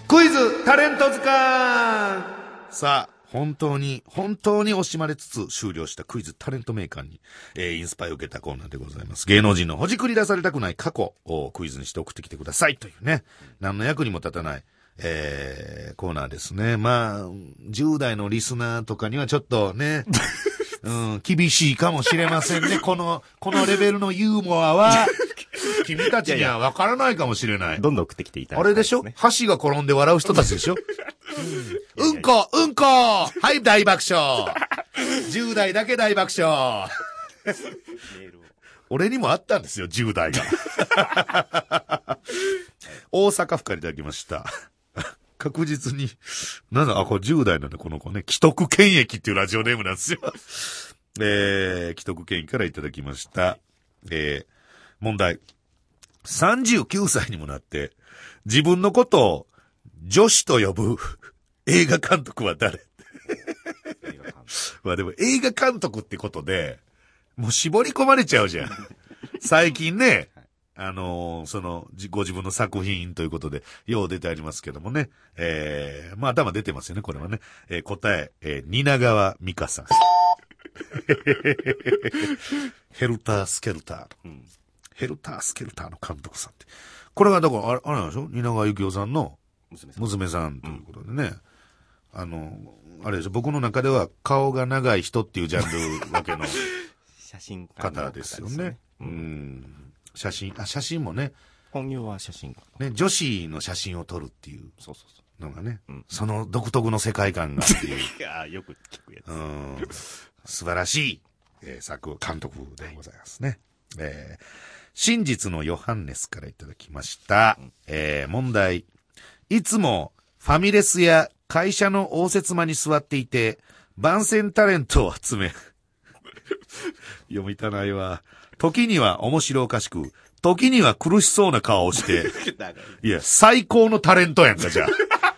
クイズタレント図鑑さあ、本当に、本当に惜しまれつつ終了したクイズタレントメーカーに、えーインスパイを受けたコーナーでございます。芸能人のほじくり出されたくない過去をクイズにして送ってきてくださいというね、何の役にも立たない、えーコーナーですね。まあ、10代のリスナーとかにはちょっとね、[LAUGHS] うん、厳しいかもしれませんね。[LAUGHS] この、このレベルのユーモアは、[LAUGHS] 君たちにはわからないかもしれない。どんどん送ってきていただあれでしょ？ね。箸が転んで笑う人たちでしょ？うんこ、うんこはい、大爆笑 !10 代だけ大爆笑俺にもあったんですよ、10代が。[LAUGHS] 大阪府からいただきました。確実に、なんだ、あ、これ10代なんだ、この子ね。既得権益っていうラジオネームなんですよ。[LAUGHS] えー、既得権益からいただきました。えー、問題。39歳にもなって、自分のことを女子と呼ぶ映画監督は誰？[LAUGHS] まあでも映画監督ってことで、もう絞り込まれちゃうじゃん。最近ね、あのーその、じご自分の作品ということで、よう出てありますけどもね。えー、まあ頭出てますよね、これはね。えー答え、えー、蜷川美香さん。[LAUGHS] ヘルタースケルター。ヘルタースケルターの監督さんって。これがだから、あれ、あれなんでしょ？蜷川幸雄さんの娘さん。娘さんということでね。あの、あれでしょ、僕の中では顔が長い人っていうジャンルわけの [LAUGHS] 写真ですよね。ううんん。写真、あ、写真もね、本業は写真家。ね、女子の写真を撮るっていうそうそうそのがね、うんその独特の世界観がっていう、う。[LAUGHS] いやーよく聞くやつ。うん、素晴らしい、えー作、監督でございますね。えー真実のヨハンネスからいただきました。えー問題。いつもファミレスや会社の応接間に座っていて、番宣タレントを集め、[LAUGHS] 読みたないわ。時には面白おかしく、時には苦しそうな顔をして、[LAUGHS] いや、最高のタレントやんか、じゃあ。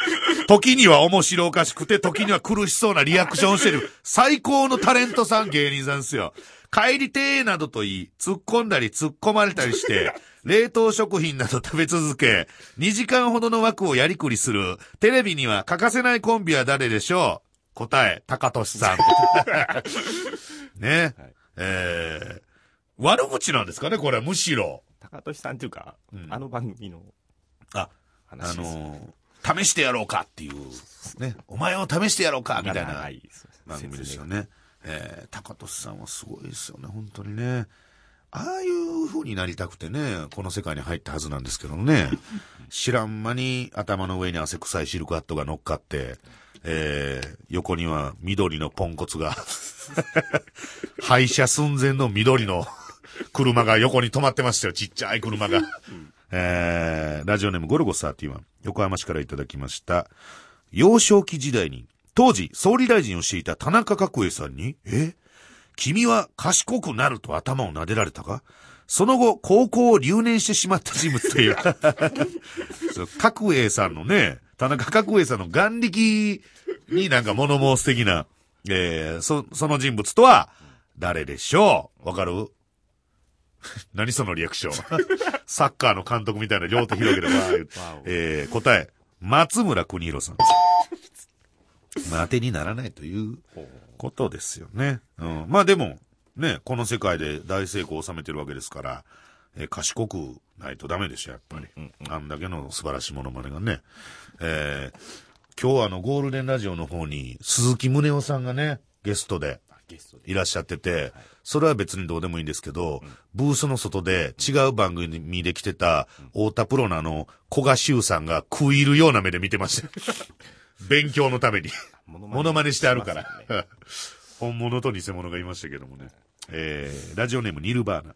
[LAUGHS] 時には面白おかしくて、時には苦しそうなリアクションをしてる、最高のタレントさん、芸人さんですよ。帰りてーなどと言い、突っ込んだり突っ込まれたりして、冷凍食品など食べ続け、2時間ほどの枠をやりくりする、テレビには欠かせないコンビは誰でしょう？答え、高俊さん。[LAUGHS] ね。はいえー、悪口なんですかね、これ、むしろ。高俊さんっていうか、うんあの番組のあ、あ話です。のー試してやろうかっていう、ね、お前を試してやろうかみたいな番組ですよね。えー、高俊さんはすごいですよね、本当にね。ああいう風になりたくてね、この世界に入ったはずなんですけどね。[LAUGHS] 知らん間に頭の上に汗臭いシルクハットが乗っかって、えー、横には緑のポンコツが、[LAUGHS] [LAUGHS] 廃車寸前の緑の車が横に止まってましたよ。ちっちゃい車が。えー、ラジオネームゴルゴ31、横浜市からいただきました。幼少期時代に、当時総理大臣をしていた田中角栄さんに、え君は賢くなると頭を撫でられたか？その後、高校を留年してしまった人物とい [LAUGHS] う。角栄さんのね、田中角栄さんの眼力になんか物申す的な、えー、そ、その人物とは、誰でしょう？わかる？[LAUGHS] 何そのリアクション。[LAUGHS] サッカーの監督みたいな両手広げれば、えー、答え、松村邦弘さんです。まあ、当てにならないということですよね。うん。まあでも、ね、この世界で大成功を収めてるわけですから、えー賢くないとダメでしょ、やっぱり。あんだけの素晴らしいものまねがね。えー今日はあの、ゴールデンラジオの方に、鈴木宗男さんがね、ゲストで。いらっしゃってて、それは別にどうでもいいんですけど、ブースの外で違う番組で来てた、太田プロのあの、古賀修さんが食い入るような目で見てました。[LAUGHS] 勉強のために。モモノマネしてあるから。[LAUGHS] 本物と偽物がいましたけどもね。えー、ラジオネームニルバーナ。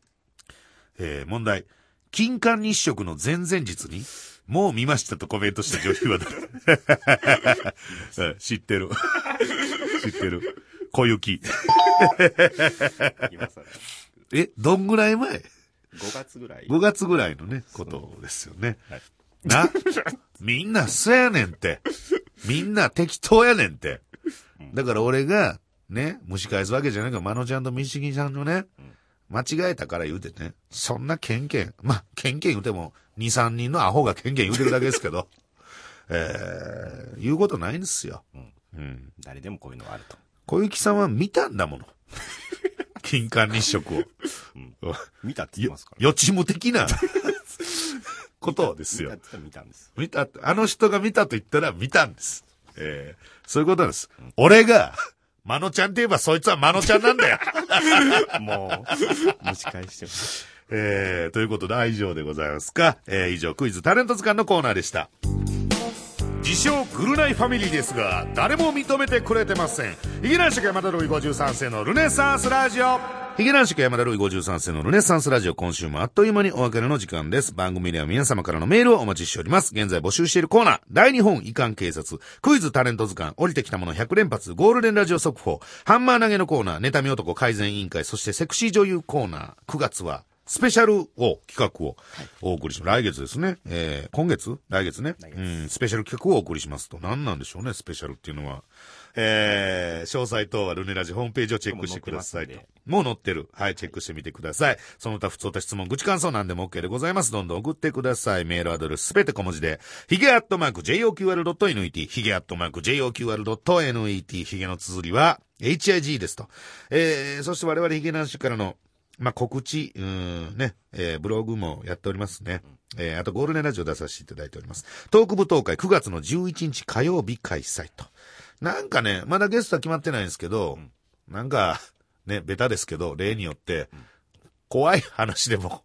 えー、問題。金環日食の前々日に、もう見ましたとコメントした女優は誰？う [LAUGHS] ん知ってる。知ってる。小雪。今 [LAUGHS] 更え、どんぐらい前？5月ぐらい。5月ぐらいのね、ことですよね。はいな、みんなそうやねんって。みんな適当やねんって。だから俺が、ね、蒸し返すわけじゃないから、マノちゃんとミシギさんのね、間違えたから言うてね、そんなケンケン、まあ、ケンケン言うても、2、3人のアホがケンケン言うてるだけですけど、えー、言うことないんですよ。うん。誰でもこういうのがあると。小雪さんは見たんだもの。[LAUGHS] 金環日食を。見たって言いよますから。予知夢的なことですよ見た。んです。見た、あの人が見たと言ったら見たんです。えーそういうことなんです。俺が、マノちゃんって言えばそいつはマノちゃんなんだよ。[LAUGHS] もう、蒸し返しても。えーということで、以上でございますか。えー以上、クイズタレント図鑑のコーナーでした。自称グルナイファミリーですが、誰も認めてくれてません。ヒゲ男爵山田ルイ53世のルネサンスラジオ。ヒゲ男爵山田ルイ53世のルネサンスラジオ、今週もあっという間にお別れの時間です。番組では皆様からのメールをお待ちしております。現在募集しているコーナー、大日本遺憾警察、クイズタレント図鑑、降りてきたもの100連発、ゴールデンラジオ速報、ハンマー投げのコーナー、妬み男改善委員会、そしてセクシー女優コーナー、9月は、スペシャルを、企画をお送りします。来月ですね。えー、今月？来月ね。うん、スペシャル企画をお送りしますと。何なんでしょうね、スペシャルっていうのは。えー、詳細等はルネラジホームページをチェックしてくださいと。もう載ってる。はい、チェックしてみてください。その他、普通た質問、愚痴感想なんでも OK でございます。どんどん送ってください。メールアドレスすべて小文字で、ヒゲアットマーク JOQR.net、ヒゲアットマーク JOQR.net、ヒゲの綴りは HIG ですと。えー、そして我々ヒゲ男子からのまあ、告知、うーん、ね、えーブログもやっておりますね。えーあとゴールデンラジオ出させていただいております。トーク舞踏会9月の11日火曜日開催と。なんかね、まだゲストは決まってないんですけど、なんか、ね、ベタですけど、例によって、怖い話でも、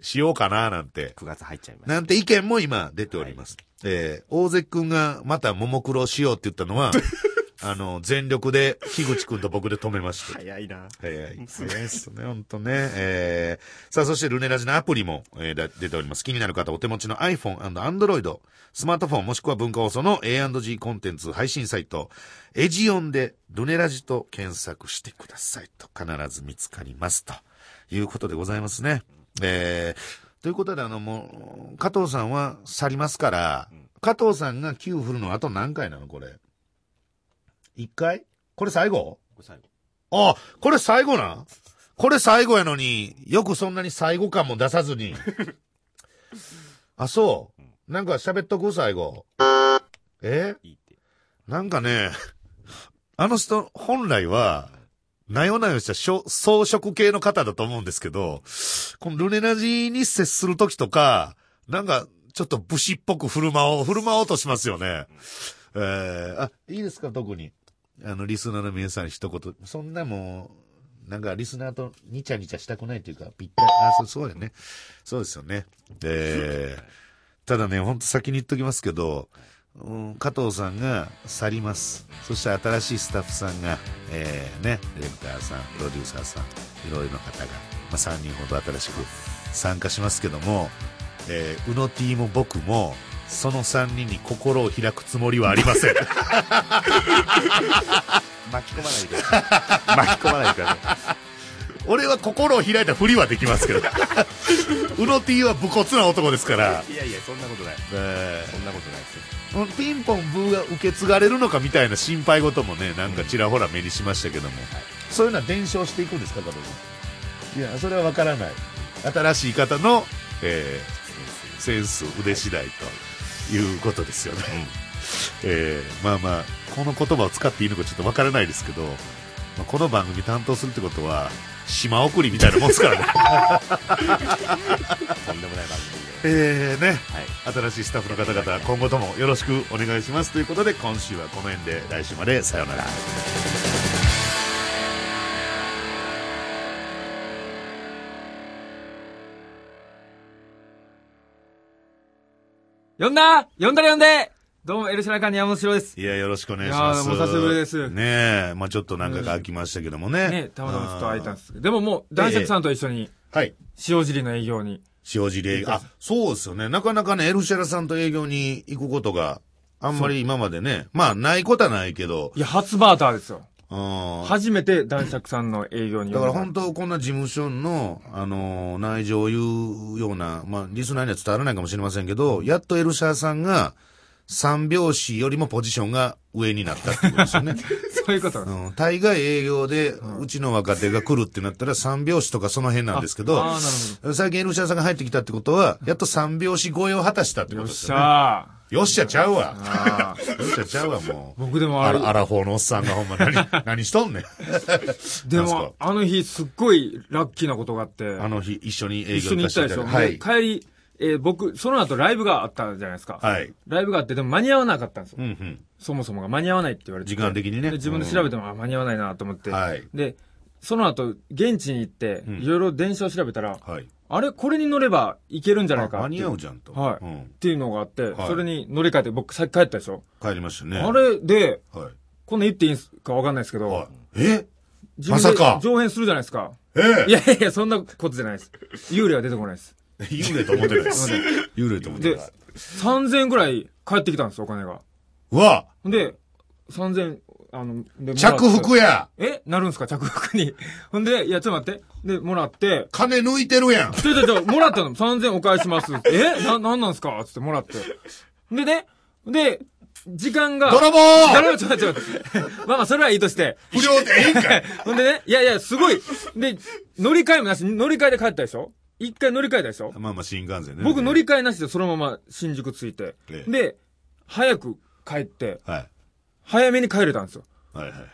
しようかななんて、9月入っちゃいました。なんて意見も今出ております。えー大関くんがまたももクロしようって言ったのは、[LAUGHS] あの、全力で、樋口くんと僕で止めまして。早いな。早い。早いですね、ほんとね。えー、さあ、そしてルネラジのアプリも、えーだ出ております。気になる方、お手持ちの iPhone& Android、スマートフォンもしくは文化放送の A&G コンテンツ配信サイト、エジオンでルネラジと検索してくださいと、必ず見つかりますということでございますね。えー、ということで、あの、もう、加藤さんは去りますから、加藤さんが9振るのあと何回なのこれ？1回？これ最後？これ最後あ、これ最後な？んこれ最後やのに、よくそんなに最後感も出さずに。[LAUGHS] あ、そう。なんか喋っとく？最後。え？なんかね、あの人、本来は、なよなよした装飾系の方だと思うんですけど、このルネラジに接するときとか、なんか、ちょっと武士っぽく振る舞おう、振る舞おうとしますよね。えー、あ、いいですか、特に。あの、リスナーの皆さんに一言。そんなもう、なんかリスナーとニチャニチャしたくないというか、ぴったり、あ、そう、そうやね。そうですよね。えー、ただね、ほんと先に言っときますけど、うん加藤さんが去りますそして新しいスタッフさんが、えーね、レクターさんプロデューサーさんいろいろな方が、まあ、3人ほど新しく参加しますけども、えー、うの T も僕もその3人に心を開くつもりはありません。[LAUGHS] 巻き込まないで。ください。巻き込まないで。ください。俺は心を開いたふりはできますけど。[LAUGHS] うの T は武骨な男ですから、いやいや、そんなことない。え。ーそんなことないですよ。ピンポンブーが受け継がれるのかみたいな心配事もねなんかちらほら目にしましたけども、そういうのは伝承していくんですか加藤君いやそれは分からない。新しい方の、えーセンス。腕次第と。いうことですよね、[LAUGHS] えーまあまあこの言葉を使っていいのかちょっと分からないですけど、まあ、この番組担当するってことは島送りみたいなもんですからね。[LAUGHS] とんでもない番組で。えーね。はい。新しいスタッフの方々今後ともよろしくお願いします。ということで今週はこの辺で来週までさようなら呼んだ？呼んだら呼んで。どうも、エルシャラカン山本城です。いやよろしくお願いします。いやーもう久しぶりです。ねえまあちょっと何回か空きましたけどもね。ね、たまたまちょっと会えたんですけど。でももう、男爵さんと一緒に、はい。塩尻の営業に。塩尻営業。あそうですよね。なかなかねエルシャラさんと営業に行くことがあんまり今までねまあないことはないけど。いや、初バーターですよ。うん初めて男爵さんの営業にだから本当こんな事務所の、あのー内情を言うような、まあ、リスナーには伝わらないかもしれませんけど、やっとエルシャーさんが、三拍子よりもポジションが上になったってことですよね。[LAUGHS] そういうこと。うん、大概営業で、うちの若手が来るってなったら三拍子とかその辺なんですけど、ああー、なる最近エルシャーさんが入ってきたってことは、やっと三拍子超えを果たしたってことですよね。ゃよっしゃちゃうわ。よっしゃちゃうわ、もう。僕でもあるあら、。アラフォーのおっさんがほんま何、[LAUGHS] 何しとんねん。でも、あの日、すっごいラッキーなことがあって。あの日、一緒に営一緒に業行ったでしょ。はいで。帰り、えー僕、その後ライブがあったじゃないですか。はい。ライブがあって、でも間に合わなかったんですよ。うんうん。そもそもが間に合わないって言われてて。時間的にねで自分で調べても、あ、間に合わないなと思って。はいで、その後、現地に行ってうん、いろいろ電車を調べたら、はい。あれ、これに乗ればいけるんじゃないかあ間に合うじゃんと。はいうんっていうのがあって、はいそれに乗り換えて、僕、さっき帰ったでしょ？帰りましたね。あれで、はい。こんなん言っていいんすかわかんないですけど、はい。え？まさか上演するじゃないですか。えいやいやいや、そんなことじゃないです。幽霊は出てこないです。[LAUGHS] 幽霊と思ってないです。[LAUGHS] 幽霊と思ってでない。、3000円ぐらい返ってきたんですよ、お金が。うわで、3000、あの、で、着服やえ？なるんすか？着服に。[LAUGHS] ほんで、いや、ちょっと待って。で、もらって、金抜いてるやんちょちょちょ、もらったの ?3000 お返しします。[LAUGHS] え？な、なんなんすか？つってもらって。でね、で、時間が。泥棒誰もちょっと待って待って。[LAUGHS] まあまあ、それはいいとして。不良ってええんかいほんでね、いやいや、すごい。で、乗り換えもなし、乗り換えで帰ったでしょ？一回乗り換えたでしょ？まあまあ新幹線ね。僕乗り換えなしでそのまま新宿着いて。ええで、早く帰って、はい。早めに帰れたんですよ。はいはいはい。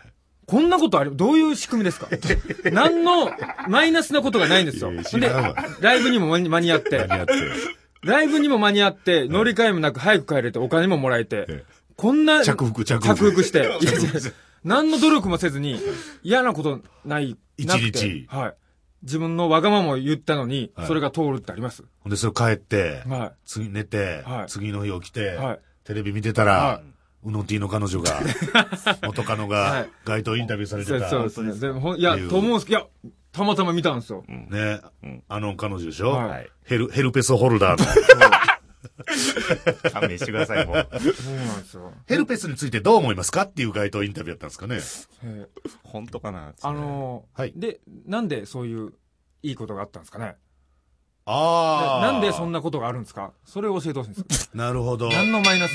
こんなことあり、どういう仕組みですか？[LAUGHS] 何のマイナスなことがないんですよ。でライブにも間に間に合って、何やって。ライブにも間に合って、乗り換えもなく早く帰れてお金ももらえて。え、こんな、着服着服。着服して、何の努力もせずに、嫌なことない、一日。はい。自分のわがままを言ったのにはい、それが通るってあります。ほんで、それ帰って、は次寝てはい、次の日起きてはい、テレビ見てたはらい、うの T の彼女が、[LAUGHS] 元カノがはい街頭インタビューされい。てた。そうですね。でもいや、と思うんですけど、いや、たまたま見たんですよ。ね、あの彼女でしょ、はいヘル、ヘルペスホルダーの。勘弁してください、もう。そうなんですよ。ヘルペスについてどう思いますかっていう街頭インタビューやったんですかね？えー本当かなあのーはいで、なんでそういういいことがあったんですかね？ああ。なんでそんなことがあるんですか？それを教えてほしいんです。なるほど。何のマイナス？